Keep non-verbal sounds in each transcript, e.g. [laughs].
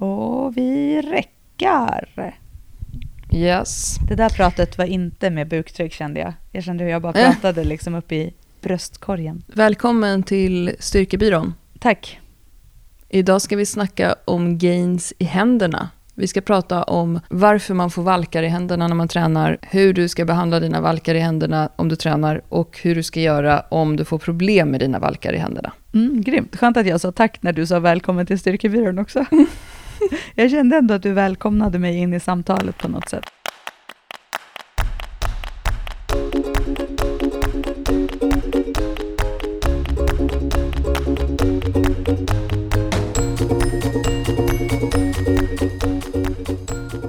Och vi räckar. Yes. Det där pratet var inte med buktryck kände jag. Jag kände hur jag bara pratade liksom upp i bröstkorgen. Välkommen till Styrkebyrån. Tack. Idag ska vi snacka om gains i händerna. Vi ska prata om varför man får valkar i händerna när man tränar, hur du ska behandla dina valkar i händerna om du tränar och hur du ska göra om du får problem med dina valkar i händerna. Mm, grymt. Skönt att jag sa tack när du sa välkommen till Styrkebyrån också. [laughs] [laughs] jag kände ändå att du välkomnade mig in i samtalet på något sätt.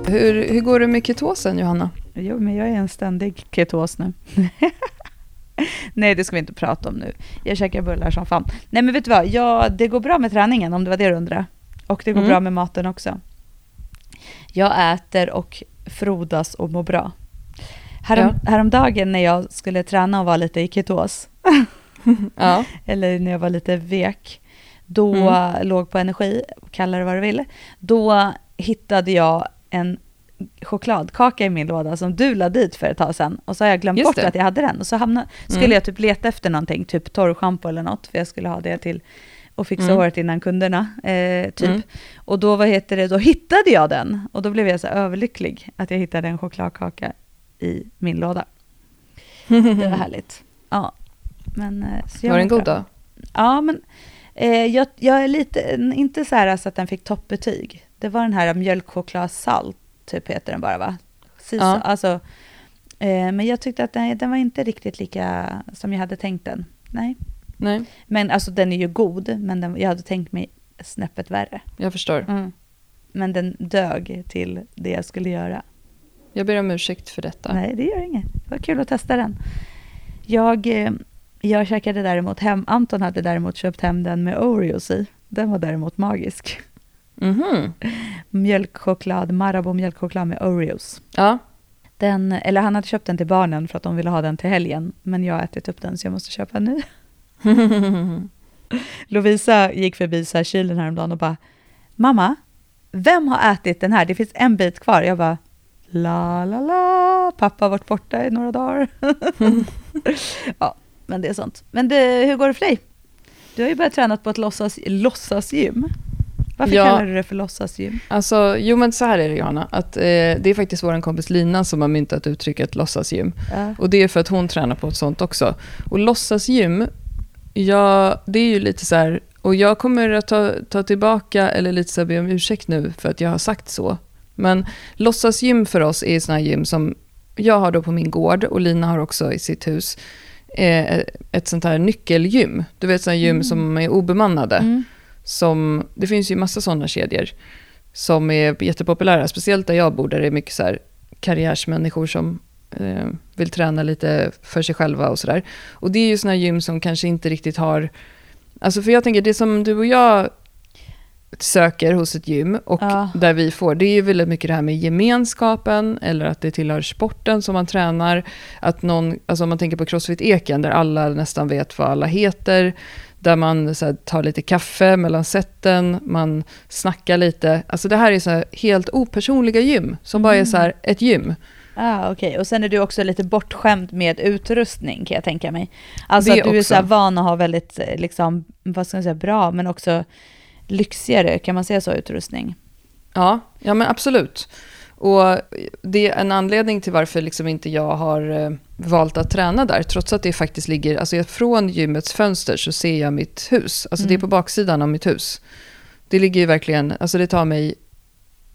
Hur, hur går det med ketosen, Johanna? Jo, men jag är en ständig ketos nu. [laughs] Nej, det ska vi inte prata om nu. Jag käkar bullar som fan. Nej, men vet du vad? Ja, det går bra med träningen, om det var det du undrade. Och det går Mm. bra med maten också. Jag äter och frodas och mår bra. Härom, Häromdagen när jag skulle träna och vara lite i ketos, [laughs] Ja. eller när jag var lite vek, då Mm. låg på energi, kalla det vad du vill, då hittade jag en chokladkaka i min låda som du la dit för ett tag sedan. Och så har jag glömt Just bort det. att jag hade den. Och så hamnade, skulle Mm. jag typ leta efter någonting, typ torrschampo eller något, för jag skulle ha det till och fixa Mm. håret innan kunderna, eh, typ. Mm. Och då, vad heter det, då hittade jag den. Och då blev jag så överlycklig att jag hittade en chokladkaka i min låda. [laughs] Det var härligt. Ja. Men, eh, så Var den god då? Ja, men eh, jag, jag är lite, inte så här så att den fick toppbetyg. Det var den här mjölkchokladsalt, typ heter den bara va? Sisa, Ja. alltså, eh, men jag tyckte att den, den var inte riktigt lika som jag hade tänkt den. Nej. Nej, Men alltså den är ju god, men den, jag hade tänkt mig snäppet värre. jag förstår. Mm. Men den dög till det jag skulle göra. Jag ber om ursäkt för detta. Nej, det gör inget. Det var kul att testa den. Jag, eh, jag käkade däremot hem, Anton hade däremot köpt hem den med Oreos i. Den var däremot magisk. Mhm. [laughs] Mjölkchoklad, Marabou mjölkchoklad med Oreos. Ja. Den, eller han hade köpt den till barnen för att de ville ha den till helgen. Men jag har ätit upp den så jag måste köpa en ny. [laughs] Lovisa gick förbi så här kylen häromdagen och bara Mamma, vem har ätit den här? Det finns en bit kvar. Jag bara La la la, pappa har varit borta i några dagar. [laughs] ja, men det är sånt. Men det, hur går det för dig? Du har ju börjat träna på ett låtsas, låtsasgym. Varför Ja. kallar du det för låtsasgym? Alltså, jo men så här är det Johanna, att eh, det är faktiskt vår kompis Lina som har myntat uttrycket låtsasgym. Ja. Och det är för att hon tränar på ett sånt också. Och låtsasgym, ja, det är ju lite så här, och jag kommer att ta, ta tillbaka, eller lite så här be om ursäkt nu för att jag har sagt så. Men låtsasgym för oss är sådana gym som jag har då på min gård och Lina har också i sitt hus. Eh, ett sånt här nyckelgym. Du vet sådana gym Mm. som är obemannade. Mm. Som, det finns ju massa sådana kedjor som är jättepopulära, speciellt där jag bor, där det är mycket så här karriärsmänniskor som eh, vill träna lite för sig själva och sådär. Och det är ju sådana gym som kanske inte riktigt har, alltså för jag tänker det som du och jag söker hos ett gym och Ja. där vi får, det är ju väldigt mycket det här med gemenskapen eller att det tillhör sporten som man tränar. Att någon, alltså om man tänker på Crossfit Eken där alla nästan vet vad alla heter, där man så här, tar lite kaffe mellan seten, man snackar lite. Alltså det här är så här helt opersonliga gym som bara är så här ett gym. Ah, Okej, och sen är du också lite bortskämd med utrustning kan jag tänka mig. Alltså Det att du är också. så här van att ha väldigt, eh, liksom, vad ska man säga, bra men också lyxigare, kan man säga så, utrustning? Ja, ja men absolut. Och det är en anledning till varför liksom inte jag har eh, valt att träna där, trots att det faktiskt ligger, alltså från gymmets fönster så ser jag mitt hus. Alltså det är Mm. på baksidan av mitt hus. Det ligger ju verkligen, alltså det tar mig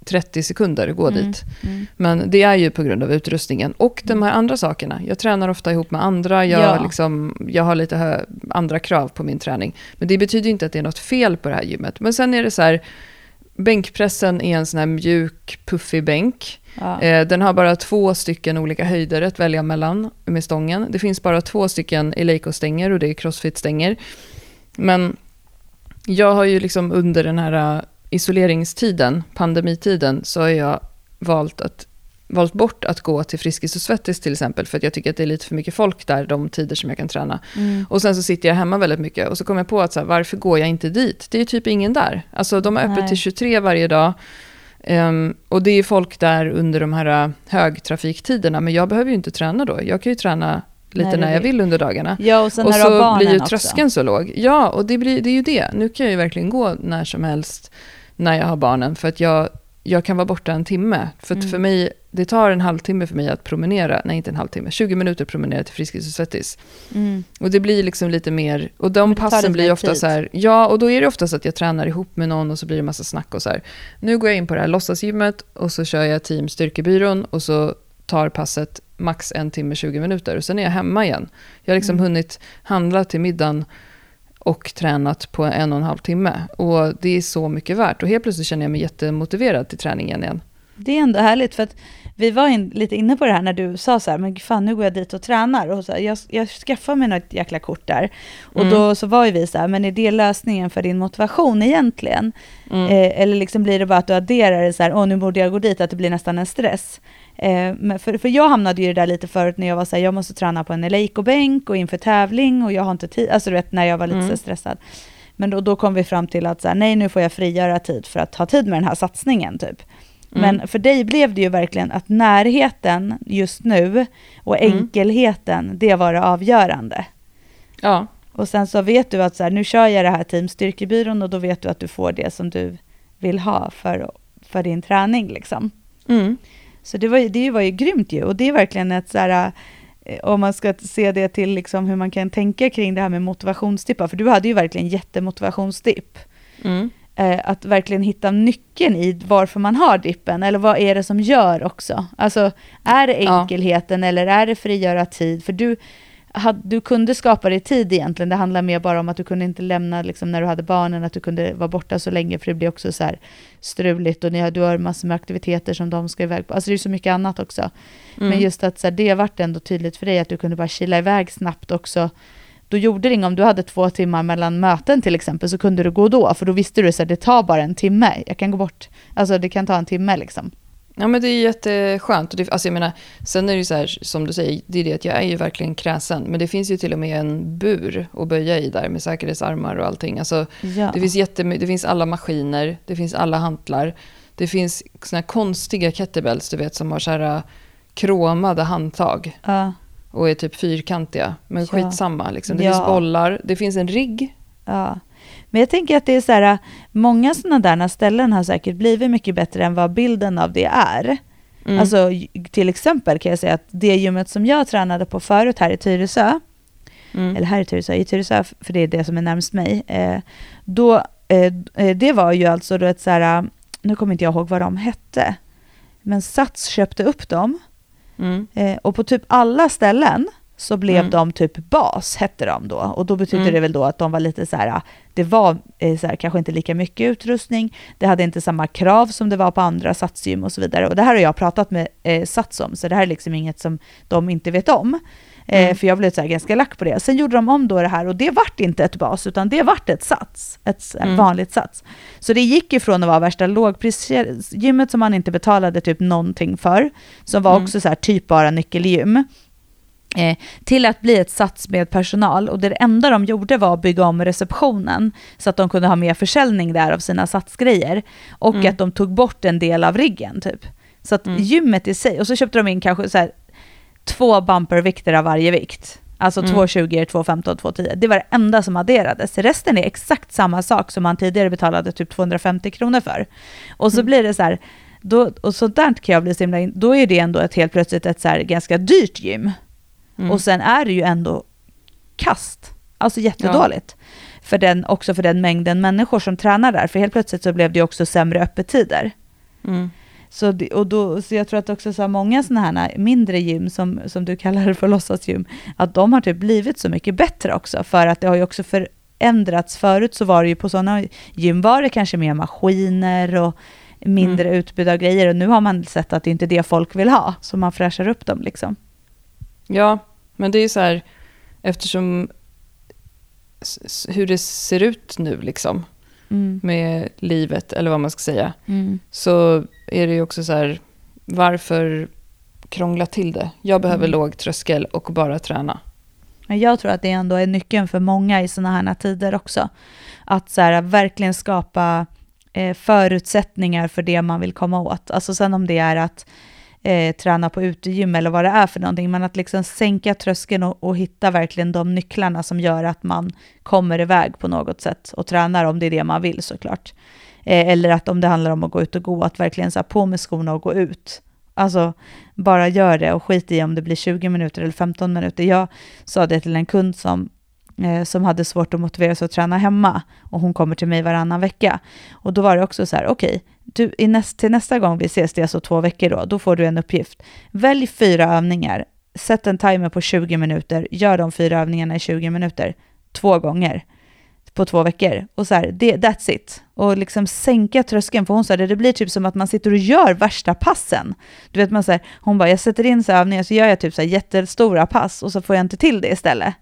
30 sekunder att gå Mm, dit. mm. Men det är ju på grund av utrustningen och de här andra sakerna. Jag tränar ofta ihop med andra, jag, Ja. liksom, jag har lite hö- andra krav på min träning. Men det betyder inte att det är något fel på det här gymmet. Men sen är det så här, bänkpressen är en sån här mjuk, puffig bänk. Ja. Eh, den har bara två stycken olika höjder att välja mellan med stången. Det finns bara två stycken Eleiko-stänger och det är Crossfit-stänger. Men jag har ju liksom under den här isoleringstiden, pandemitiden, så har jag valt att valt bort att gå till Friskis och Svettis till exempel, för att jag tycker att det är lite för mycket folk där de tider som jag kan träna. Mm. Och sen så sitter jag hemma väldigt mycket och så kommer jag på att så här, varför går jag inte dit? Det är typ ingen där. Alltså de har öppet Nej. till 23 varje dag. Ehm, och det är folk där under de här äh, högtrafiktiderna, men jag behöver ju inte träna då. Jag kan ju träna lite När när, jag vill. under dagarna. Ja, och och så blir ju också. tröskeln så låg. Ja, och det, blir, det är ju det. Nu kan jag ju verkligen gå när som helst när jag har barnen, för att jag, jag kan vara borta en timme. För Mm. för mig, det tar en halvtimme för mig att promenera, nej inte en halvtimme, 20 minuter promenera till Friskis och Svettis. Mm. Och det blir liksom lite mer, och de passen blir ofta tid. så här, ja och då är det ofta så att jag tränar ihop med någon och så blir det massa snack och så här. Nu går jag in på det här låtsasgymmet och så kör jag team styrkebyrån och så tar passet max en timme 20 minuter och sen är jag hemma igen. Jag har liksom Mm. hunnit handla till middagen och tränat på en och en halv timme. Och det är så mycket värt. Och helt plötsligt känner jag mig jättemotiverad till träningen igen. Det är ändå härligt för att vi var in, lite inne på det här när du sa så här, men fan nu går jag dit och tränar och så här, jag, jag skaffar mig något jäkla kort där. Och Mm. då så var ju vi så här, men är det lösningen för din motivation egentligen? Mm. Eh, eller liksom blir det bara att du adderar det så här, åh nu borde jag gå dit, att det blir nästan en stress. Eh, för, för jag hamnade ju där lite förut när jag var så här, jag måste träna på en Eleiko-bänk och inför tävling och jag har inte tid, alltså du vet när jag var lite Mm. stressad. Men då, då kom vi fram till att så här, nej nu får jag frigöra tid för att ha tid med den här satsningen typ. Mm. Men för dig blev det ju verkligen att närheten just nu och Mm. enkelheten, det var det avgörande. Ja, Och sen så vet du att så här, nu kör jag det här Team Styrkebyrån och då vet du att du får det som du vill ha för, för din träning liksom. mm. Så det var, ju- det var ju grymt ju och det är verkligen ett så här, eh, om man ska se det till liksom hur man kan tänka kring det här med motivationsdippar, för du hade ju verkligen jättemotivationsdipp. Mm. Eh, att verkligen hitta nyckeln i varför man har dippen, eller vad är det som gör också? Alltså, är det Ja. enkelheten eller är det frigöra tid? För du, du kunde skapa dig tid egentligen, det handlar mer bara om att du kunde inte lämna liksom, när du hade barnen, att du kunde vara borta så länge, för det blir också så här struligt och ni har, du har massor med aktiviteter som de ska iväg på. Alltså det är så mycket annat också. Mm. Men just att så här, det vart ändå tydligt för dig att du kunde bara kila iväg snabbt också. Då gjorde det inget om du hade två timmar mellan möten till exempel, så kunde du gå då, för då visste du att det tar bara en timme. Jag kan gå bort, alltså det kan ta en timme liksom. Ja men det är jätteskönt. Och det, alltså jag menar, sen är det ju så här, som du säger, det är det att jag är ju verkligen kräsen. Men det finns ju till och med en bur att böja i där med säkerhetsarmar och allting. Alltså, Ja. det, finns jättemy- det finns alla maskiner, det finns alla hantlar. Det finns såna här konstiga kettlebells, du vet, som har så här äh, kromade handtag ja, och är typ fyrkantiga. Men Ja. skitsamma, liksom. det Ja. finns bollar, det finns en rigg. ja. Men jag tänker att det är så här, många sådana där ställen har säkert blivit mycket bättre än vad bilden av det är. Mm. Alltså till exempel kan jag säga att det gymmet som jag tränade på förut här i Tyresö, mm. eller här i Tyresö, i Tyresö, för det är det som är närmst mig, eh, då, eh, eh, det var ju alltså då ett så här, nu kommer inte jag ihåg vad de hette, men Sats köpte upp dem Mm. eh, och på typ alla ställen så blev Mm. de typ bas, hette de då. Och då betyder Mm. det väl då att de var lite så här, det var eh, så här, kanske inte lika mycket utrustning, det hade inte samma krav som det var på andra satsgym och så vidare. Och det här har jag pratat med eh, Sats om, så det här är liksom inget som de inte vet om. Eh, Mm. För jag blev så här ganska lack på det. Sen gjorde de om då det här och det vart inte ett bas, utan det vart ett sats. Ett Mm. vanligt sats. Så det gick ifrån att vara värsta lågprisgymmet som man inte betalade typ någonting för, som var Mm. också så här typ bara nyckelgym, till att bli ett sats med personal. Och det enda de gjorde var att bygga om receptionen så att de kunde ha mer försäljning där av sina satsgrejer. Och Mm. att de tog bort en del av riggen typ. Så att Mm. gymmet i sig, och så köpte de in kanske så här, två bumpervikter av varje vikt. Alltså Mm. två 20, två 15, två 10. Det var det enda som adderades. Resten är exakt samma sak som man tidigare betalade typ 250 kronor för. Och så Mm. blir det så här, då, och sånt där kan jag bli så himla då är det ändå ett helt plötsligt ett så här ganska dyrt gym. Mm. Och sen är det ju ändå kast. Alltså jättedåligt. För den, också för den mängden människor som tränar där. För helt plötsligt så blev det ju också sämre öppettider. Mm. Så, det, och då, så jag tror att också så här många sådana här mindre gym, som, som du kallar det för [laughs] låtsasgym, att de har typ blivit så mycket bättre också. För att det har ju också förändrats. Förut så var det ju på sådana gym var det kanske mer maskiner och mindre utbud av grejer. Och nu har man sett att det inte är det folk vill ha. Så man fräschar upp dem liksom. Ja, men det är så här, eftersom hur det ser ut nu liksom Mm. med livet, eller vad man ska säga, Mm. så är det ju också så här, varför krångla till det. Jag behöver Mm. låg tröskel och bara träna. Men jag tror att det ändå är nyckeln för många i sådana här tider också. Att så här, verkligen skapa eh, förutsättningar för det man vill komma åt. Alltså sen om det är att eh, träna på utegym eller vad det är för någonting, men att liksom sänka tröskeln och, och hitta verkligen de nycklarna som gör att man kommer iväg på något sätt och tränar om det är det man vill såklart. Eh, eller att om det handlar om att gå ut och gå, att verkligen så här, på med skorna och gå ut. Alltså bara gör det och skit i om det blir 20 minuter eller 15 minuter. Jag sa det till en kund som, eh, som hade svårt att motivera sig att träna hemma och hon kommer till mig varannan vecka. Och då var det också så här, okej, du, i näst, till nästa gång vi ses, det är alltså två veckor då, då får du en uppgift. Välj fyra övningar, sätt en timer på 20 minuter, gör de fyra övningarna i 20 minuter, två gånger på två veckor. Och så här, det, that's it. Och liksom sänka tröskeln, för hon sa det, det blir typ som att man sitter och gör värsta passen. Du vet, man säger, hon bara, jag sätter in så övningar så gör jag typ så här jättestora pass och så får jag inte till det istället.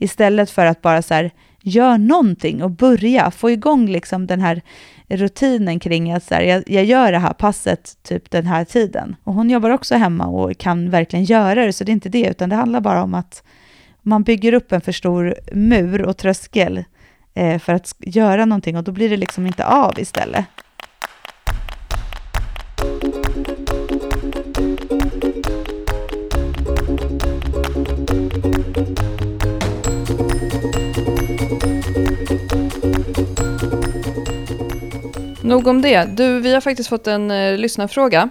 Istället för att bara så här, gör någonting och börja, få igång liksom den här rutinen kring att så här, jag, jag gör det här passet typ den här tiden. Och hon jobbar också hemma och kan verkligen göra det, så det är inte det, utan det handlar bara om att man bygger upp en för stor mur och tröskel eh, för att göra någonting och då blir det liksom inte av istället. Nog om det. Du, vi har faktiskt fått en eh, lyssnarfråga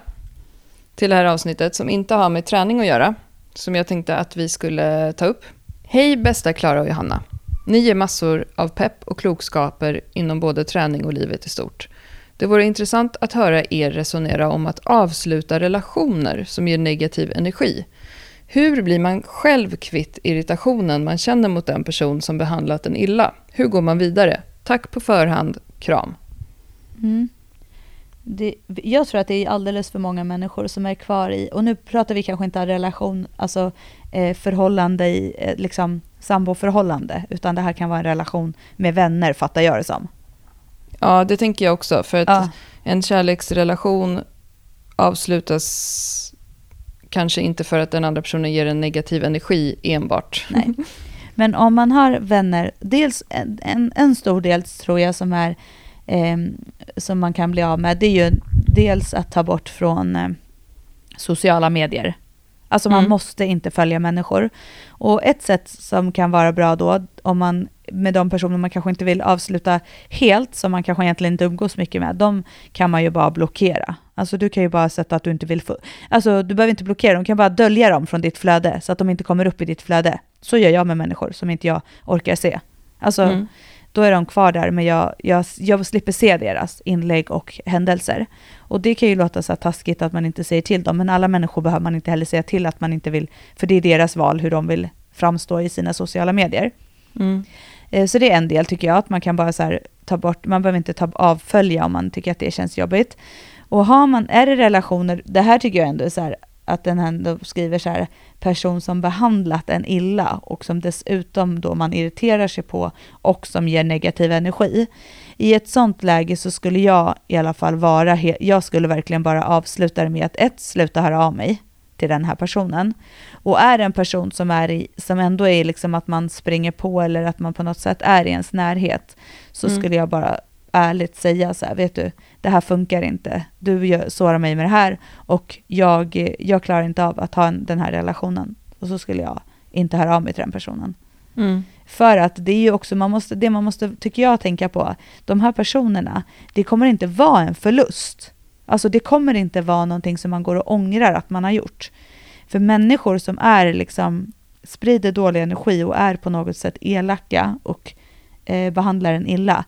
till det här avsnittet som inte har med träning att göra. Som jag tänkte att vi skulle ta upp. Hej bästa Klara och Johanna. Ni ger massor av pepp och klokskaper inom både träning och livet i stort. Det vore intressant att höra er resonera om att avsluta relationer som ger negativ energi. Hur blir man själv kvitt irritationen man känner mot den person som behandlat en illa? Hur går man vidare? Tack på förhand. Kram. Mm. Det, jag tror att det är alldeles för många människor som är kvar i, och nu pratar vi kanske inte om relation, alltså eh, förhållande i, eh, liksom samboförhållande, utan det här kan vara en relation med vänner, fattar jag det som. Ja, det tänker jag också. För att Ja. en kärleksrelation avslutas kanske inte för att den andra personen ger en negativ energi enbart. Nej. [laughs] Men om man har vänner, dels en, en, en stor del tror jag som är ehm, som man kan bli av med, det är ju dels att ta bort från eh, sociala medier. Alltså man Mm. måste inte följa människor. Och ett sätt som kan vara bra då, om man med de personer man kanske inte vill avsluta helt, som man kanske egentligen inte umgås mycket med, de kan man ju bara blockera. Alltså du kan ju bara sätta att du inte vill få... Alltså du behöver inte blockera dem, du kan bara dölja dem från ditt flöde, så att de inte kommer upp i ditt flöde. Så gör jag med människor som inte jag orkar se. Alltså Mm. Då är de kvar där, men jag, jag, jag slipper se deras inlägg och händelser. Och det kan ju låta så taskigt att man inte säger till dem, men alla människor behöver man inte heller säga till att man inte vill, för det är deras val hur de vill framstå i sina sociala medier. Mm. Eh, Så det är en del tycker jag, att man kan bara så här ta bort, man behöver inte ta avfölja om man tycker att det känns jobbigt. Och har man, är det relationer, det här tycker jag ändå är så här, att den ändå skriver så här, person som behandlat en illa och som dessutom då man irriterar sig på och som ger negativ energi. I ett sånt läge så skulle jag i alla fall vara, jag skulle verkligen bara avsluta det med att ett, sluta höra av mig till den här personen. Och är det en person som, är i, som ändå är liksom att man springer på eller att man på något sätt är i ens närhet, så Mm. skulle jag bara ärligt säga så här, vet du, det här funkar inte. Du gör, sårar mig med det här och jag, jag klarar inte av att ha en, den här relationen. Och så skulle jag inte höra av mig till den personen. Mm. För att det är ju också, man måste, det man måste, tycker jag, tänka på, de här personerna, det kommer inte vara en förlust. Alltså det kommer inte vara någonting som man går och ångrar att man har gjort. För människor som är liksom, sprider dålig energi och är på något sätt elaka och eh, behandlar en illa,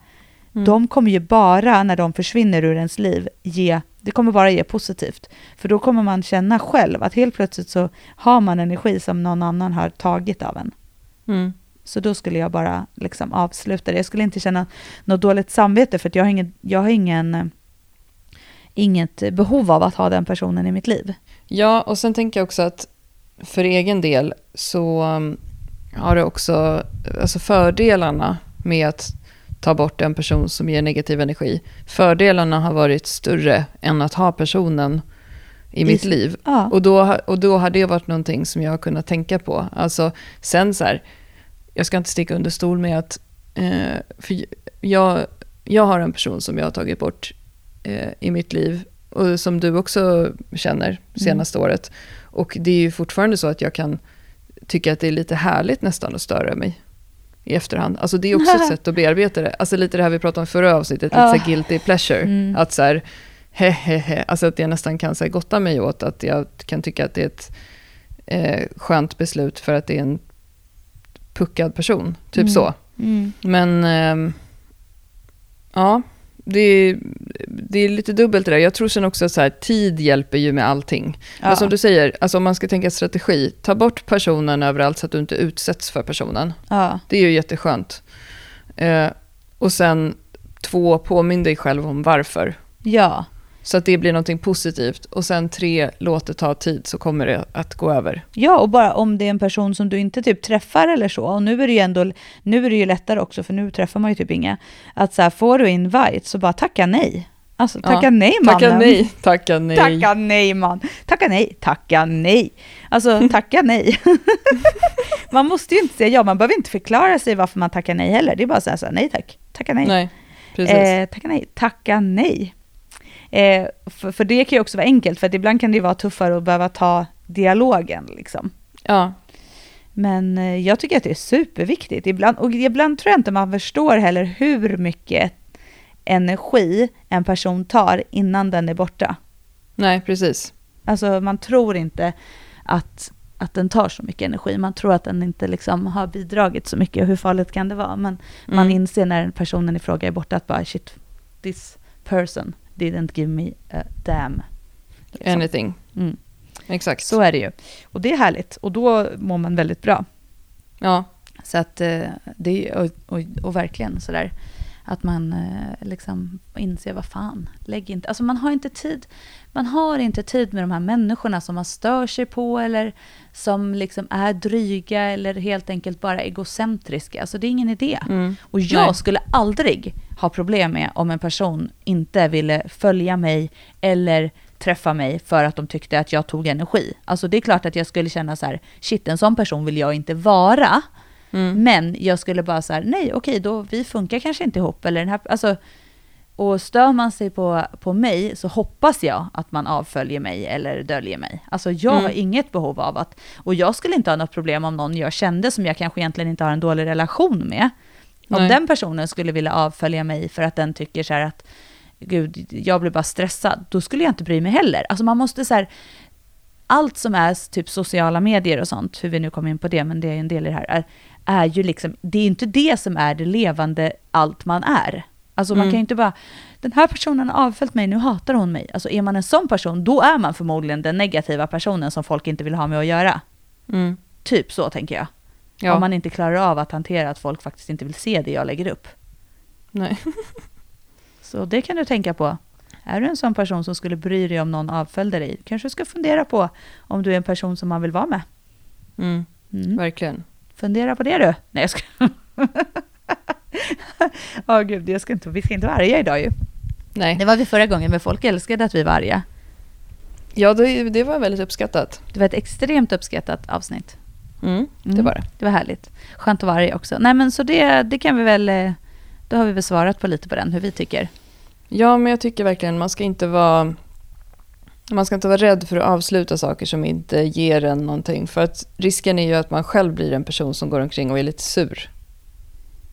Mm. de kommer ju bara, när de försvinner ur ens liv, ge, det kommer bara ge positivt. För då kommer man känna själv att helt plötsligt så har man energi som någon annan har tagit av en. Mm. Så då skulle jag bara liksom avsluta det. Jag skulle inte känna något dåligt samvete för jag har ingen, jag har ingen, inget behov av att ha den personen i mitt liv. Ja, och sen tänker jag också att för egen del så um, har det också, alltså fördelarna med att ta bort en person som ger negativ energi, fördelarna har varit större än att ha personen i mitt liv. Ja. Och, då, och då har det varit någonting som jag har kunnat tänka på. Alltså, sen så här, jag ska inte sticka under stol med att eh, för jag, jag har en person som jag har tagit bort eh, i mitt liv och som du också känner senaste året. Och det är ju fortfarande så att jag kan tycka att det är lite härligt nästan att störa mig i efterhand. Alltså det är också ett [laughs] sätt att bearbeta det. Alltså lite det här vi pratade om förra avsnittet, lite så guilty pleasure. Mm. Att så här, he, he, he. Alltså att jag nästan kan så här, gotta mig åt att jag kan tycka att det är ett eh, skönt beslut för att det är en puckad person. Typ Mm. så. Mm. Men ehm, ja, det är, det är lite dubbelt det där. Jag tror sen också att så här, tid hjälper ju med allting. Ja. Men som du säger, alltså om man ska tänka strategi, ta bort personen överallt så att du inte utsätts för personen. ja. Det är ju jätteskönt. Eh, och sen två, påminn dig själv om varför. ja. Så att det blir någonting positivt. Och sen tre, låt det ta tid så kommer det att gå över. Ja, och bara om det är en person som du inte typ träffar eller så, och nu är det ju ändå, nu är det ju lättare också, för nu träffar man ju typ inga, att så här, får du invite så bara tacka nej. Alltså tacka Ja. nej mannen. Tacka nej, tacka nej. Tacka nej man. Tacka nej, tacka nej. Alltså [laughs] tacka nej. [laughs] man måste ju inte säga ja, man behöver inte förklara sig varför man tackar nej heller. Det är bara så här, så här nej tack, tacka nej. Nej, precis. Eh, tacka nej, tacka nej. Eh, för, för det kan ju också vara enkelt, för ibland kan det ju vara tuffare att behöva ta dialogen liksom. ja, Men eh, jag tycker att det är superviktigt. Ibland, och ibland tror jag inte man förstår heller hur mycket energi en person tar innan den är borta. nej, precis. Alltså man tror inte att, att den tar så mycket energi. Man tror att den inte liksom har bidragit så mycket. Hur farligt kan det vara? Men man Mm. inser när personen i fråga är borta att bara shit, this person didn't give me a damn. Liksom. Anything. Mm. Exakt. Så är det ju. Och det är härligt. Och då mår man väldigt bra. Ja, Så att eh, det är, och, och, och verkligen sådär att man eh, liksom inser vad fan, lägg inte, alltså man har inte tid, man har inte tid med de här människorna som man stör sig på eller som liksom är dryga eller helt enkelt bara egocentriska. Alltså det är ingen idé. mm. Och jag Nej. skulle aldrig ha problem med om en person inte ville följa mig eller träffa mig för att de tyckte att jag tog energi. Alltså det är klart att jag skulle känna så här, shit en sån person vill jag inte vara. Mm. Men jag skulle bara så här, nej okej då, vi funkar kanske inte ihop. Eller den här, alltså, och stör man sig på, på mig så hoppas jag att man avföljer mig eller döljer mig. Alltså jag Mm. har inget behov av att, och jag skulle inte ha något problem om någon jag kände som jag kanske egentligen inte har en dålig relation med. Om den personen skulle vilja avfölja mig för att den tycker så här att gud, jag blir bara stressad, då skulle jag inte bry mig heller. Alltså man måste så här, allt som är typ sociala medier och sånt, hur vi nu kommer in på det, men det är en del i det här, är, är ju liksom, det är inte det som är det levande allt man är. Alltså man Mm. kan ju inte bara, den här personen har avföljt mig, nu hatar hon mig. Alltså är man en sån person, då är man förmodligen den negativa personen som folk inte vill ha med att göra. Mm. Typ så tänker jag. Ja, Om man inte klarar av att hantera att folk faktiskt inte vill se det jag lägger upp. nej. [laughs] Så det kan du tänka på. Är du en sån person som skulle bry dig om någon avföljde dig, kanske du ska fundera på om du är en person som man vill vara med. Mm. Mm. Verkligen. Fundera på det du. Nej jag ska... [laughs] Åh gud, jag ska inte, vi ska inte vara arga idag ju. Nej. Det var vi förra gången, men folk älskade att vi var arga. Ja, det, det var väldigt uppskattat. Det var ett extremt uppskattat avsnitt. Mm. Det Mm. var det. Det var härligt. Skönt att vara arg också. Nej men så det, det kan vi väl... eh, Då har vi väl svarat på lite på den, hur vi tycker. Ja, men jag tycker verkligen man ska inte vara... Man ska inte vara rädd för att avsluta saker som inte ger en någonting. För att risken är ju att man själv blir en person som går omkring och är lite sur.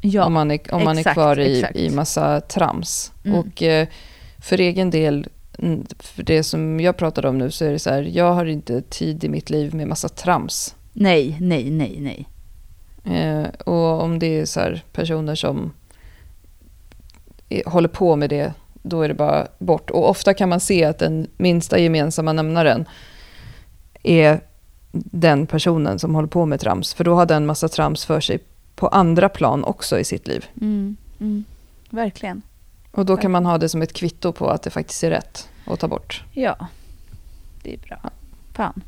Ja, om man är, om man är exakt, kvar i, exakt. i massa trams. Mm. Och eh, för egen del, mm, för det som jag pratade om nu, så är det så här, jag har inte tid i mitt liv med massa trams. Nej, nej, nej, nej. Eh, och om det är så här personer som är, håller på med det, då är det bara bort. Och ofta kan man se att den minsta gemensamma nämnaren är den personen som håller på med trams. För då har den massa trams för sig på andra plan också i sitt liv. Mm, mm, verkligen. Och då kan man ha det som ett kvitto på att det faktiskt är rätt att ta bort. Ja, det är bra. Fan.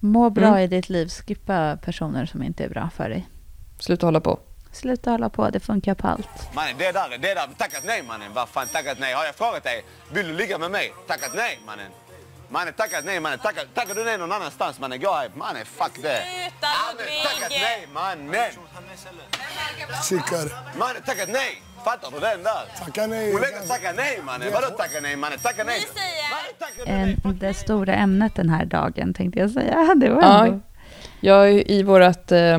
Må bra Mm. i ditt liv. Skippa personer som inte är bra för dig. Sluta hålla på. Sluta hålla på, det funkar på allt. Mannen, det där, det där, tackat nej mannen. Vad fan tackat nej? Har jag frågat dig, vill du ligga med mig? Tackat nej mannen. Mannen tackat nej mannen. Tackar, tackar du nej någon annanstans mannen. Gå här. Mannen fuck det. Sluta tackat Ludvig! nej mannen. Sickare. Mannen tackat nej. Fattar du den där? Tacka nej. Hon lägger tacka nej mannen. Vadå tacka nej mannen? Tacka nej. Ni säger- Mannen? En, det stora ämnet den här dagen tänkte jag säga. [laughs] Det var Ja, ändå... Jag i vårt eh,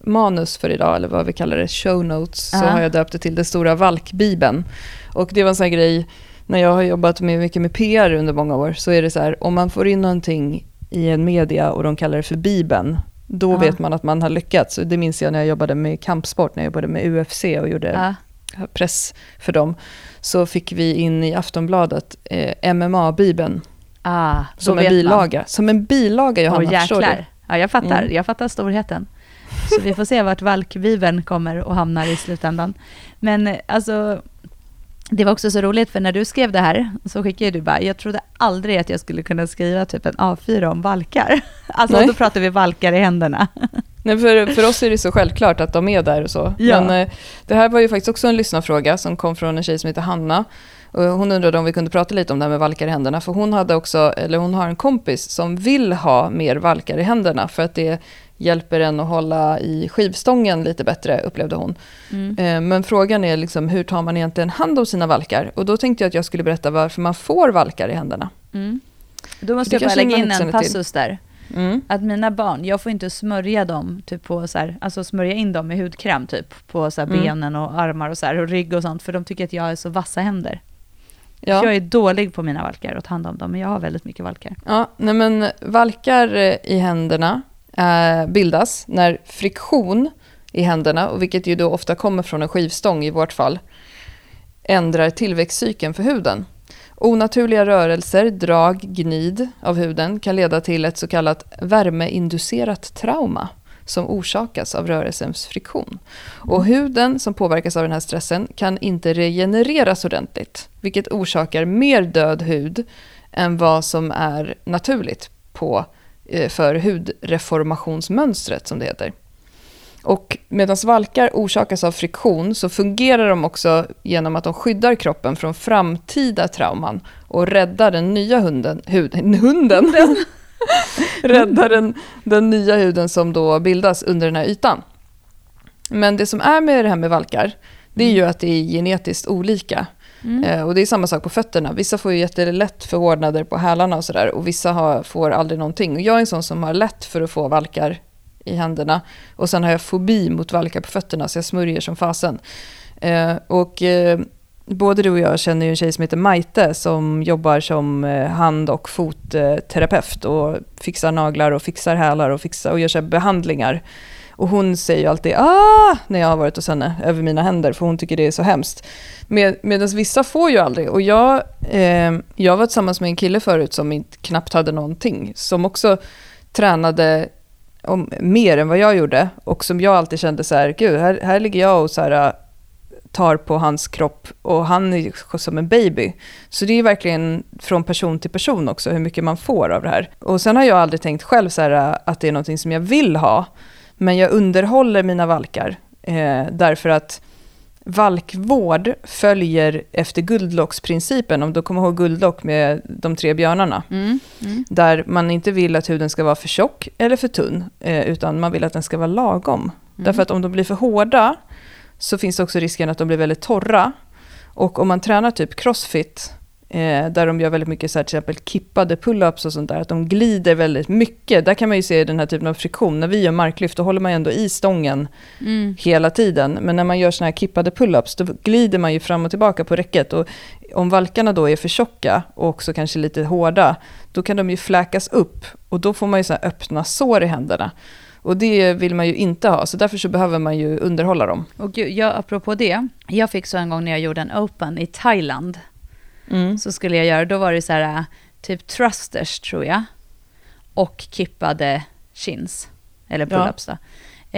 manus för idag, eller vad vi kallar det, show notes, så Ja. har jag döpt det till det stora valkbibeln. Och det var en sån här grej, när jag har jobbat med, mycket med PR under många år, så är det så här, om man får in någonting i en media och de kallar det för bibeln, då Ja. vet man att man har lyckats. Det minns jag när jag jobbade med kampsport, när jag jobbade med UFC och gjorde Ja. press för dem. Så fick vi in i Aftonbladet eh, MMA-bibeln Ah, som en man. bilaga. Som en bilaga, Johanna, du? jäklar. Ja, jag fattar. Mm. Jag fattar storheten. Så vi får se vart valkbibeln kommer och hamnar i slutändan. Men eh, alltså, det var också så roligt för när du skrev det här så skickade du bara, jag trodde aldrig att jag skulle kunna skriva typ en A4 om valkar. [laughs] Alltså Nej. då pratar vi valkar i händerna. [laughs] Nej, för, för oss är det så självklart att de är där och så. Ja. Men eh, det här var ju faktiskt också en lyssnarfråga som kom från en tjej som heter Hanna. Hon undrade om vi kunde prata lite om det här med valkar i händerna. För hon, hade också, eller hon har en kompis som vill ha mer valkar i händerna. För att det hjälper en att hålla i skivstången lite bättre, upplevde hon. Mm. Eh, Men frågan är liksom, hur tar man egentligen hand om sina valkar? Och då tänkte jag att jag skulle berätta varför man får valkar i händerna. Mm. Då måste Det jag bara lägga in en till. passus där. Mm. Att mina barn, jag får inte smörja dem, typ på så här, alltså smörja in dem med hudkräm typ, på så Mm. benen och armar och så här, och rygg och sånt, för de tycker att jag är så vassa händer. Ja. Jag är dålig på mina valkar och att ta hand om dem, men jag har väldigt mycket valkar. Ja, nej men valkar i händerna eh, bildas när friktion i händerna, och vilket ju då ofta kommer från en skivstång i vårt fall, ändrar tillväxtcykeln för huden. Onaturliga rörelser, drag, gnid av huden kan leda till ett så kallat värmeinducerat trauma som orsakas av rörelsens friktion. Och huden som påverkas av den här stressen kan inte regenereras ordentligt, vilket orsakar mer död hud än vad som är naturligt på, för hudreformationsmönstret, som det heter. Och medan valkar orsakas av friktion så fungerar de också genom att de skyddar kroppen från framtida trauman och räddar den nya hunden, hud, [laughs] hunden, [laughs] räddar den, den nya huden som då bildas under den här ytan. Men det som är med det här med valkar, det är ju att det är genetiskt olika. Mm. Eh, och det är samma sak på fötterna. Vissa får ju jättelätt förhårdnader på hälarna och sådär. Och vissa har, får aldrig någonting. Och jag är en sån som har lätt för att få valkar i händerna. Och sen har jag fobi mot valkar på fötterna, så jag smörjer som fasen. Eh, och eh, både du och jag känner ju en tjej som heter Maite som jobbar som eh, hand och fotterapeut och fixar naglar och fixar hälar och, fixar, och gör så här behandlingar. Och hon säger ju alltid ah när jag har varit hos henne över mina händer för hon tycker det är så hemskt. Med, Medan vissa får ju aldrig. Och jag, eh, jag var tillsammans med en kille förut som inte, knappt hade någonting. Som också tränade om, mer än vad jag gjorde. Och som jag alltid kände så här, gud här, här ligger jag och så här, äh, tar på hans kropp och han är som en baby. Så det är verkligen från person till person också hur mycket man får av det här. Och sen har jag aldrig tänkt själv så här, äh, att det är någonting som jag vill ha. Men jag underhåller mina valkar eh, därför att valkvård följer efter guldlocksprincipen, om du kommer ihåg guldlock med de tre björnarna. Mm. Mm. Där man inte vill att huden ska vara för tjock eller för tunn, eh, utan man vill att den ska vara lagom. Därför att om de blir för hårda så finns det också risken att de blir väldigt torra. Och om man tränar typ crossfit, eh, där de gör väldigt mycket så här, till exempel kippade pull-ups och sånt där, att de glider väldigt mycket. Där kan man ju se den här typen av friktion. När vi gör marklyft, då håller man ju ändå i stången Mm. hela tiden. Men när man gör såna här kippade pull-ups, då glider man ju fram och tillbaka på räcket. Och om valkarna då är för tjocka och också kanske lite hårda, då kan de ju fläkas upp. Och då får man ju så öppna sår i händerna. Och det vill man ju inte ha, så därför så behöver man ju underhålla dem. Och jag, apropå det, jag fick så en gång när jag gjorde en open i Thailand, Mm. så skulle jag göra, då var det så här, typ thrusters tror jag, och kippade chins, eller Ja. pull-ups då.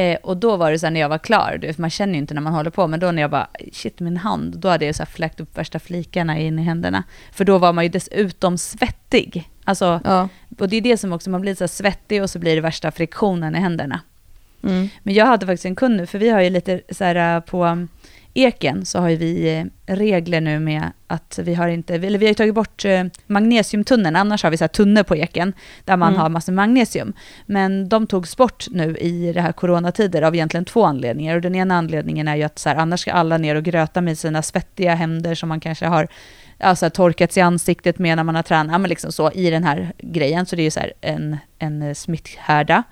Eh, och då var det så här när jag var klar, du man känner ju inte när man håller på, men då när jag bara, shit min hand, då hade jag så här fläkt upp värsta flikarna in i händerna. För då var man ju dessutom svettig. Alltså, Ja. och det är det som också, man blir så svettig och så blir det värsta friktionen i händerna. Mm. Men jag hade faktiskt en kund nu, för vi har ju lite så här äh, på, eken så har ju vi eh, regler nu med att vi har inte, eller vi har tagit bort eh, magnesiumtunneln, annars har vi så här tunnor på eken där man Mm. har massor magnesium. Men de togs bort nu i det här coronatider av egentligen två anledningar. Och den ena anledningen är ju att så här, annars ska alla ner och gröta med sina svettiga händer som man kanske har alltså, torkats i ansiktet med när man har tränat, men liksom så, i den här grejen. Så det är ju så här en, en eh, smitthärda.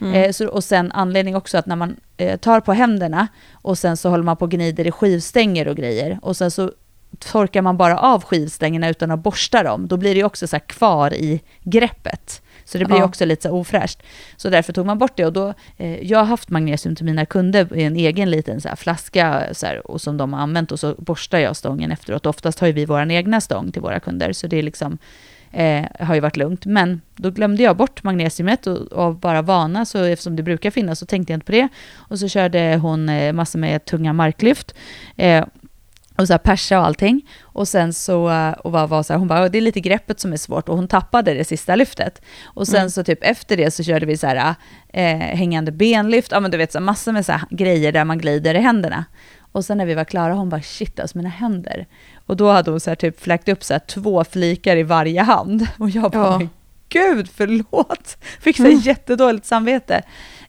Mm. Eh, så, och sen anledning också att när man eh, tar på händerna och sen så håller man på och gnider i skivstänger och grejer och sen så torkar man bara av skivstängerna utan att borsta dem, då blir det också så här kvar i greppet. Så det blir Ja. också lite så ofräscht. Så därför tog man bort det och då, eh, jag har haft magnesium till mina kunder i en egen liten så flaska så här, och som de har använt och så borstar jag stången efteråt. Oftast har ju vi vår egna stång till våra kunder så det är liksom eh, har ju varit lugnt. Men då glömde jag bort magnesiumet och av bara vana, så eftersom det brukar finnas så tänkte jag inte på det. Och så körde hon eh, massor med tunga marklyft. Eh, och så här persa och allting. Och sen så, eh, och var, var så här, hon bara, det är lite greppet som är svårt och hon tappade det sista lyftet. Och sen Mm. så typ efter det så körde vi så här eh, hängande benlyft, ja men du vet så massor med så här grejer där man glider i händerna. Och sen när vi var klara, hon bara shit alltså mina händer. Och då hade hon så här typ fläkt upp så här två flikar i varje hand. [laughs] Och jag bara, Ja. men gud förlåt. [laughs] Fick så här Mm. jättedåligt samvete.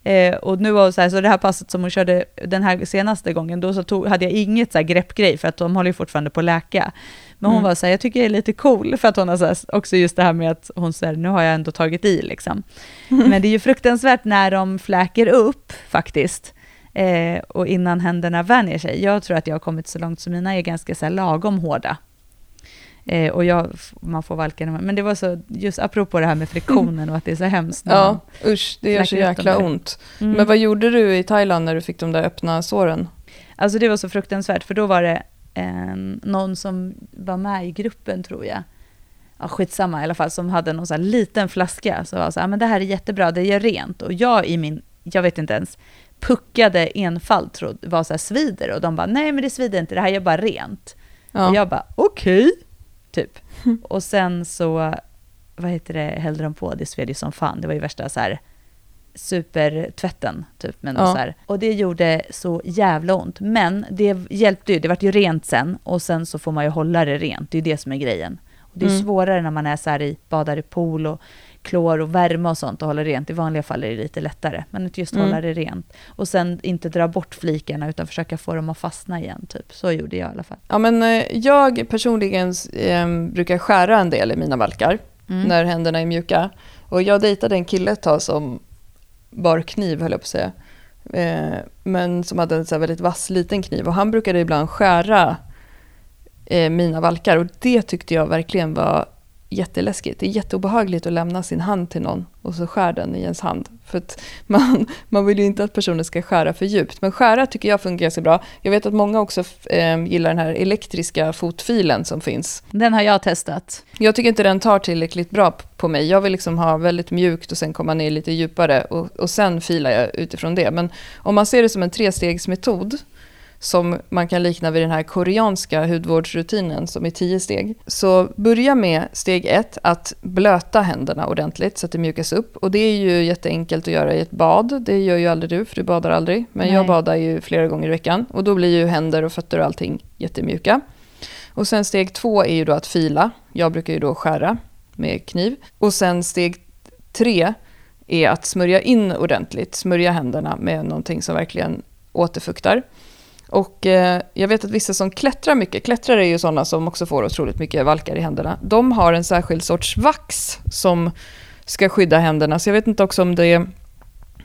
Eh, och nu var det så här, så det här passet som hon körde den här senaste gången, då så tog, hade jag inget så här greppgrej, för att de håller ju fortfarande på att läka. Men hon Mm. var så här, jag tycker det är lite cool, [laughs] för att hon har så här, också just det här med att hon säger, nu har jag ändå tagit i liksom. Men det är ju fruktansvärt när de fläker upp faktiskt. Eh, och innan händerna vänjer sig. Jag tror att jag har kommit så långt så mina är ganska så här lagom hårda. Eh, och jag, man får valka dem. Men det var så, just apropå det här med friktionen och att det är så hemskt. Ja, usch, det gör så jäkla ont. Mm. Men vad gjorde du i Thailand när du fick de där öppna såren? Alltså det var så fruktansvärt, för då var det en, någon som var med i gruppen tror jag. Ja, skitsamma i alla fall, som hade någon här liten flaska. Så var så här, men det här är jättebra, det gör rent. Och jag i min, jag vet inte ens, puckade enfald trodde, var så här svider. Och de bara, nej men det svider inte, det här gör bara rent. Ja. Och jag bara, okej, typ. [laughs] Och sen så, vad heter det, hällde de på, det sved ju som fan. Det var ju värsta så här supertvätten, typ. Men Ja. så här. Och det gjorde så jävla ont. Men det hjälpte ju, det vart ju rent sen. Och sen så får man ju hålla det rent, det är ju det som är grejen. Och det är Mm. svårare när man är så här i, badar i pool och klor och värme och sånt och håller rent. I vanliga fall är det lite lättare. Men att just Mm. hålla det rent. Och sen inte dra bort flikarna utan försöka få dem att fastna igen, typ. Så gjorde jag i alla fall. Ja, men eh, jag personligen eh, brukar skära en del i mina valkar Mm. när händerna är mjuka. Och jag dejtade en kille ett tag som bar kniv, höll jag på att säga. Eh, men som hade en så väldigt vass liten kniv. Och han brukade ibland skära eh, mina valkar. Och det tyckte jag verkligen var jätteläskigt. Det är jätteobehagligt att lämna sin hand till någon och så skär den i ens hand. För att man, [laughs] man vill ju inte att personen ska skära för djupt. Men skära tycker jag fungerar ganska bra. Jag vet att många också eh, gillar den här elektriska fotfilen som finns. Den har jag testat. Jag tycker inte den tar tillräckligt bra på mig. Jag vill liksom ha väldigt mjukt och sen komma ner lite djupare och, och sen filar jag utifrån det. Men om man ser det som en trestegsmetod som man kan likna vid den här koreanska hudvårdsrutinen som är tio steg. Så börja med steg ett, att blöta händerna ordentligt så att det mjukas upp. Och det är ju jätteenkelt att göra i ett bad. Det gör ju aldrig du, för du badar aldrig. Men jag Nej. badar ju flera gånger i veckan. Och då blir ju händer och fötter och allting jättemjuka. Och sen steg två är ju då att fila. Jag brukar ju då skära med kniv. Och sen steg tre är att smörja in ordentligt, smörja händerna med någonting som verkligen återfuktar. Och eh, jag vet att vissa som klättrar mycket, klättrare är ju sådana som också får otroligt mycket valkar i händerna. De har en särskild sorts vax som ska skydda händerna. Så jag vet inte också om det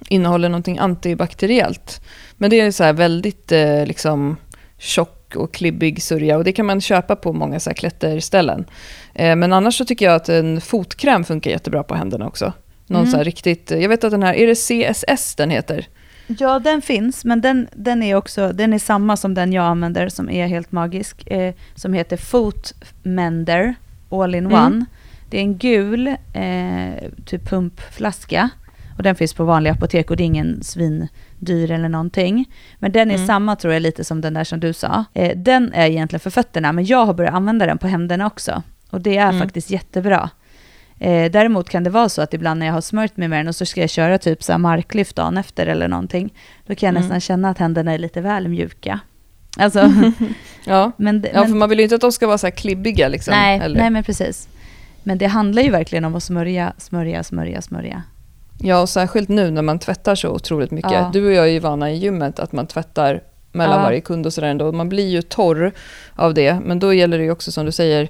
innehåller någonting antibakteriellt. Men det är så här väldigt eh, liksom tjock och klibbig sörja och det kan man köpa på många så här klätterställen. Eh, men annars så tycker jag att en fotkräm funkar jättebra på händerna också. Någon Mm. så här riktigt, jag vet att den här, är det CSS den heter? Ja, den finns, men den, den är också den är samma som den jag använder som är helt magisk. Eh, som heter Foot Mender All in Mm. One. Det är en gul eh, typ pumpflaska. Och den finns på vanliga apotek och det är ingen svindyr eller någonting. Men den är Mm. samma tror jag lite som den där som du sa. Eh, den är egentligen för fötterna men jag har börjat använda den på händerna också. Och det är Mm. faktiskt jättebra. Eh, däremot kan det vara så att ibland när jag har smörjt mig med den och så ska jag köra typ så här marklyft dagen efter eller någonting. Då kan jag Mm. nästan känna att händerna är lite väl mjuka. Alltså, [laughs] Ja. [laughs] men, ja, men, för man vill ju inte att de ska vara så här klibbiga liksom. nej, eller? nej, men precis. Men det handlar ju verkligen om att smörja, smörja, smörja, smörja. Ja, och särskilt nu när man tvättar så otroligt mycket. Ja. Du och jag är ju vana i gymmet att man tvättar mellan Ja. varje kund och sådär ändå. Man blir ju torr av det, men då gäller det ju också som du säger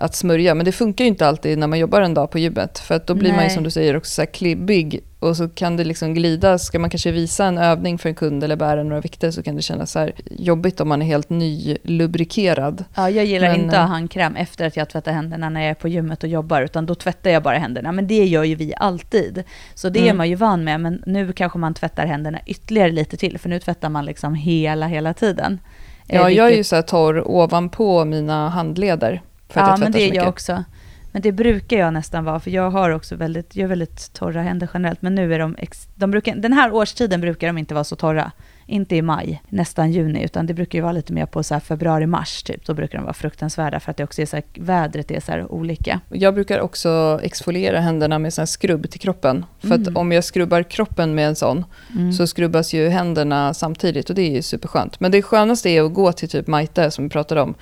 att smörja. Men det funkar ju inte alltid när man jobbar en dag på gymmet. För att då blir man ju Nej. som du säger också så här klibbig och så kan det liksom glida. Ska man kanske visa en övning för en kund eller bära några vikter så kan det kännas så här jobbigt om man är helt nylubrikerad. Ja, jag gillar Men, inte att eh, ha handkräm efter att jag tvättar händerna när jag är på gymmet och jobbar, utan då tvättar jag bara händerna. Men det gör ju vi alltid. Så det är Mm. man ju van med, men nu kanske man tvättar händerna ytterligare lite till, för nu tvättar man liksom hela, hela tiden. Eh, Ja, jag är ju så här torr ovanpå mina handleder. För att ja, jag men det är jag också. Men det brukar jag nästan vara, för jag har också väldigt, jag har väldigt torra händer generellt, men nu är de, ex, de brukar, den här årstiden brukar de inte vara så torra. Inte i maj, nästan juni, utan det brukar ju vara lite mer på så februari-mars typ. Då brukar de vara fruktansvärda för att det också är så här, vädret är så olika. Jag brukar också exfoliera händerna med sån skrubb till kroppen. För att Mm. om jag skrubbar kroppen med en sån Mm. så skrubbas ju händerna samtidigt och det är ju superskönt. Men det skönaste är att gå till typ Maite som vi pratade om.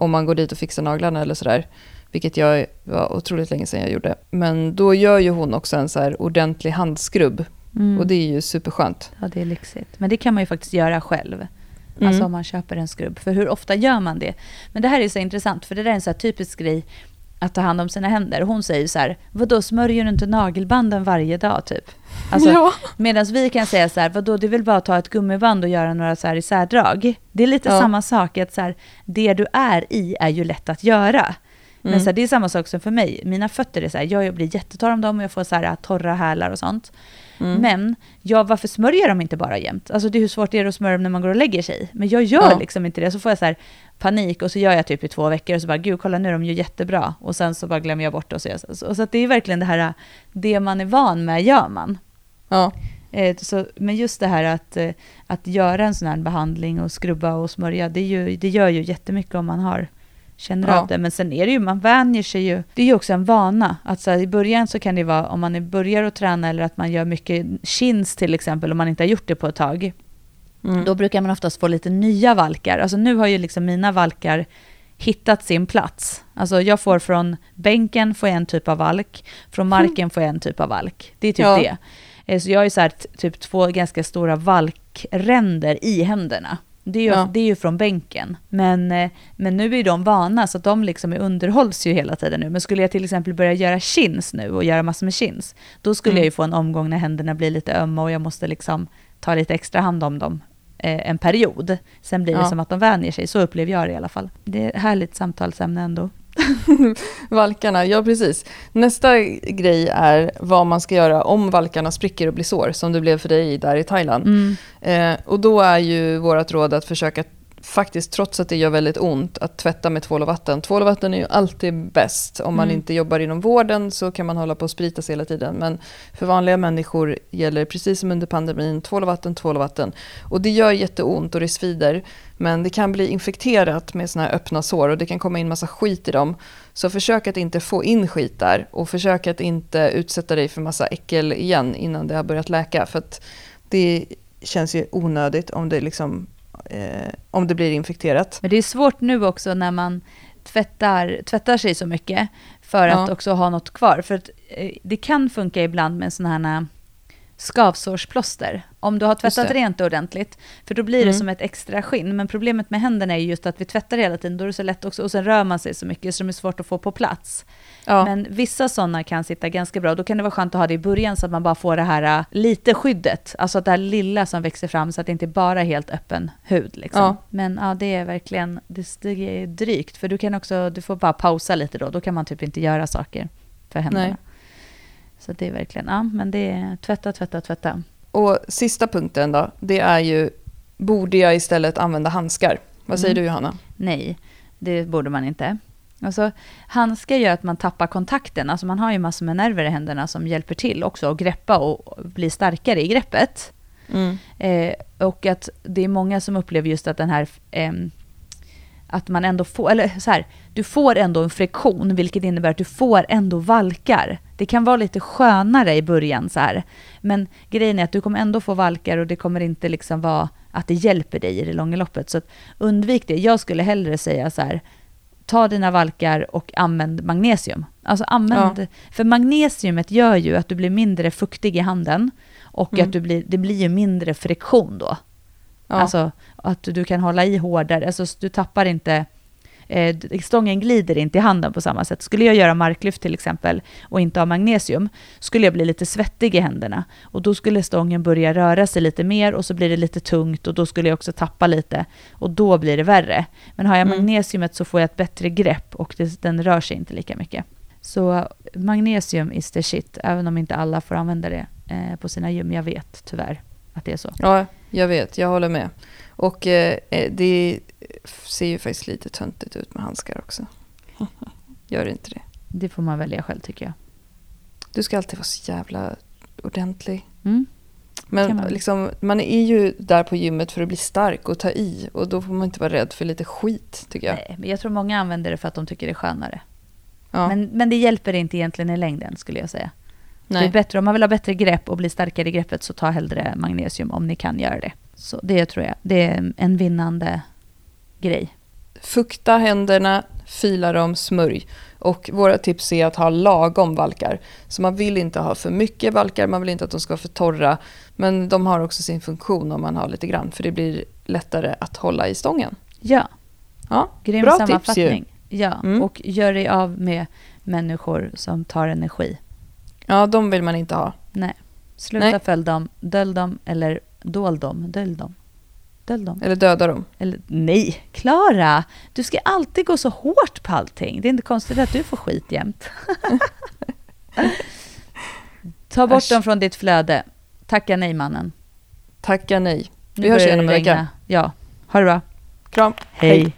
Om man går dit och fixar naglarna eller sådär. Vilket jag var otroligt länge sedan jag gjorde. Men då gör ju hon också en så här ordentlig handskrubb. Mm. Och det är ju superskönt. Ja, det är lyxigt. Men det kan man ju faktiskt göra själv. Mm. Alltså om man köper en skrubb. För hur ofta gör man det? Men det här är så intressant, för det där är en så här typisk grej att ta hand om sina händer. Hon säger så här, vadå smörjer du inte nagelbanden varje dag typ? Alltså, ja. Medan vi kan säga så här, vadå det väl bara att ta ett gummiband och göra några så här isärdrag. Det är lite Ja. samma sak, att så här, det du är i är ju lätt att göra. Men Mm. så här, det är samma sak som för mig. Mina fötter är så här, jag blir jättetorr om dem och jag får så här torra hälar och sånt. Mm. Men ja, varför smörjer de inte bara jämt? Alltså det är hur svårt det är att smörja dem när man går och lägger sig. Men jag gör Ja. liksom inte det. Så får jag så här panik och så gör jag typ i två veckor och så bara, gud kolla nu är de ju jättebra. Och sen så bara glömmer jag bort det och så, jag så. Så att det är verkligen det här, det man är van med gör man. ja. Eh, så, men just det här att, eh, att göra en sån här behandling och skrubba och smörja, det, ju, det gör ju jättemycket om man har känner Ja. av det. Men sen är det ju, man vänjer sig ju. Det är ju också en vana. Att så här, I början så kan det vara, om man börjar att träna eller att man gör mycket chins till exempel, om man inte har gjort det på ett tag. Mm. Då brukar man oftast få lite nya valkar. Alltså nu har ju liksom mina valkar hittat sin plats. Alltså jag får från bänken får jag en typ av valk, från marken får jag en typ av valk. Det är typ Ja. det. Eh, Så jag har ju så här typ två ganska stora valkränder i händerna. Det är ju, Ja. det är ju från bänken. Men, eh, men nu är de vana så att de liksom underhålls ju hela tiden nu. Men skulle jag till exempel börja göra chins nu och göra massor med chins, då skulle Mm. jag ju få en omgång när händerna blir lite ömma och jag måste liksom ta lite extra hand om dem eh, en period. Sen blir det Ja. som att de vänjer sig, så upplever jag det i alla fall. Det är ett härligt samtalsämne ändå. [laughs] Valkarna, ja precis. Nästa grej är vad man ska göra om valkarna spricker och blir sår, som det blev för dig där i Thailand. Mm. Eh, och då är ju vårt råd att försöka, faktiskt trots att det gör väldigt ont, att tvätta med tvål och vatten. Tvål och vatten är ju alltid bäst. Om man Mm. inte jobbar inom vården så kan man hålla på och sprita sig hela tiden. Men för vanliga människor gäller precis som under pandemin, tvål och vatten, tvål och vatten. Och det gör jätteont och det svider. Men det kan bli infekterat med såna här öppna sår och det kan komma in massa skit i dem. Så försök att inte få in skit där och försök att inte utsätta dig för massa äckel igen innan det har börjat läka. För att det känns ju onödigt om det, liksom, eh, om det blir infekterat. Men det är svårt nu också när man tvättar, tvättar sig så mycket för Ja. att också ha något kvar. För att, eh, det kan funka ibland med sådana här skavsårsplåster. Om du har tvättat det. rent ordentligt. För då blir det Mm. som ett extra skinn. Men problemet med händerna är ju just att vi tvättar hela tiden. Då är det så lätt också. Och sen rör man sig så mycket så de är svårt att få på plats. Ja. Men vissa sådana kan sitta ganska bra. Då kan det vara skönt att ha det i början så att man bara får det här äh, lite skyddet. Alltså att det här lilla som växer fram så att det inte bara är helt öppen hud. Liksom. Ja. Men ja, det är verkligen det, det är drygt. För du kan också, du får bara pausa lite då. Då kan man typ inte göra saker för händerna. Nej. Så det är verkligen, ja men det är tvätta, tvätta, tvätta. Och sista punkten då, det är ju, borde jag istället använda handskar? Vad säger Mm. du Johanna? Nej, det borde man inte. Alltså, handskar gör att man tappar kontakten. Alltså man har ju massor med nerver i händerna som hjälper till också att greppa och bli starkare i greppet. Mm. Eh, och att det är många som upplever just att den här... ehm, att man ändå får, eller så här, du får ändå en friktion, vilket innebär att du får ändå valkar. Det kan vara lite skönare i början så här. Men grejen är att du kommer ändå få valkar och det kommer inte liksom vara att det hjälper dig i det långa loppet. Så undvik det. Jag skulle hellre säga så här, ta dina valkar och använd magnesium. Alltså använd, för magnesiumet gör ju att du blir mindre fuktig i handen och Mm. att du blir, det blir ju mindre friktion då. Ja. Alltså att du kan hålla i hårdare, alltså du tappar inte, eh, stången glider inte i handen på samma sätt. Skulle jag göra marklyft till exempel och inte ha magnesium, skulle jag bli lite svettig i händerna. Och då skulle stången börja röra sig lite mer och så blir det lite tungt och då skulle jag också tappa lite. Och då blir det värre. Men har jag Mm. magnesiumet så får jag ett bättre grepp och det, den rör sig inte lika mycket. Så magnesium is the shit, även om inte alla får använda det eh, på sina gym. Jag vet tyvärr att det är så. Ja, jag vet. Jag håller med. Och eh, eh, det ser ju faktiskt lite töntigt ut med handskar också. [laughs] Gör inte det. Det får man välja själv tycker jag. Du ska alltid vara så jävla ordentlig. Mm. Men man. liksom, man är ju där på gymmet för att bli stark och ta i. Och då får man inte vara rädd för lite skit, tycker jag. Nej, men jag tror många använder det för att de tycker det är skönare. Ja, Men, men det hjälper inte egentligen i längden skulle jag säga. Det är nej. bättre, om man vill ha bättre grepp och bli starkare i greppet så ta hellre magnesium om ni kan göra det. Så det tror jag, det är en vinnande grej. Fukta händerna, fila dem, smörj. Och våra tips är att ha lagom valkar. Så man vill inte ha för mycket valkar, man vill inte att de ska vara för torra. Men de har också sin funktion om man har lite grann, för det blir lättare att hålla i stången. Ja, Ja, grym bra tips ju. sammanfattning. Ja, Mm. och gör dig av med människor som tar energi. Ja, de vill man inte ha. Nej, sluta Nej. följ dem, dölj dem eller dål dem, dölj dem. Dölj dem. Eller döda dem. Eller nej, Klara, du ska alltid gå så hårt på allting. Det är inte konstigt att du får skit jämt. [laughs] Ta bort Äsch. dem från ditt flöde. Tacka nej mannen. Tacka nej. Nu Vi hörs börjar igen om en vecka. Ja, ha det bra. Kram. Hej.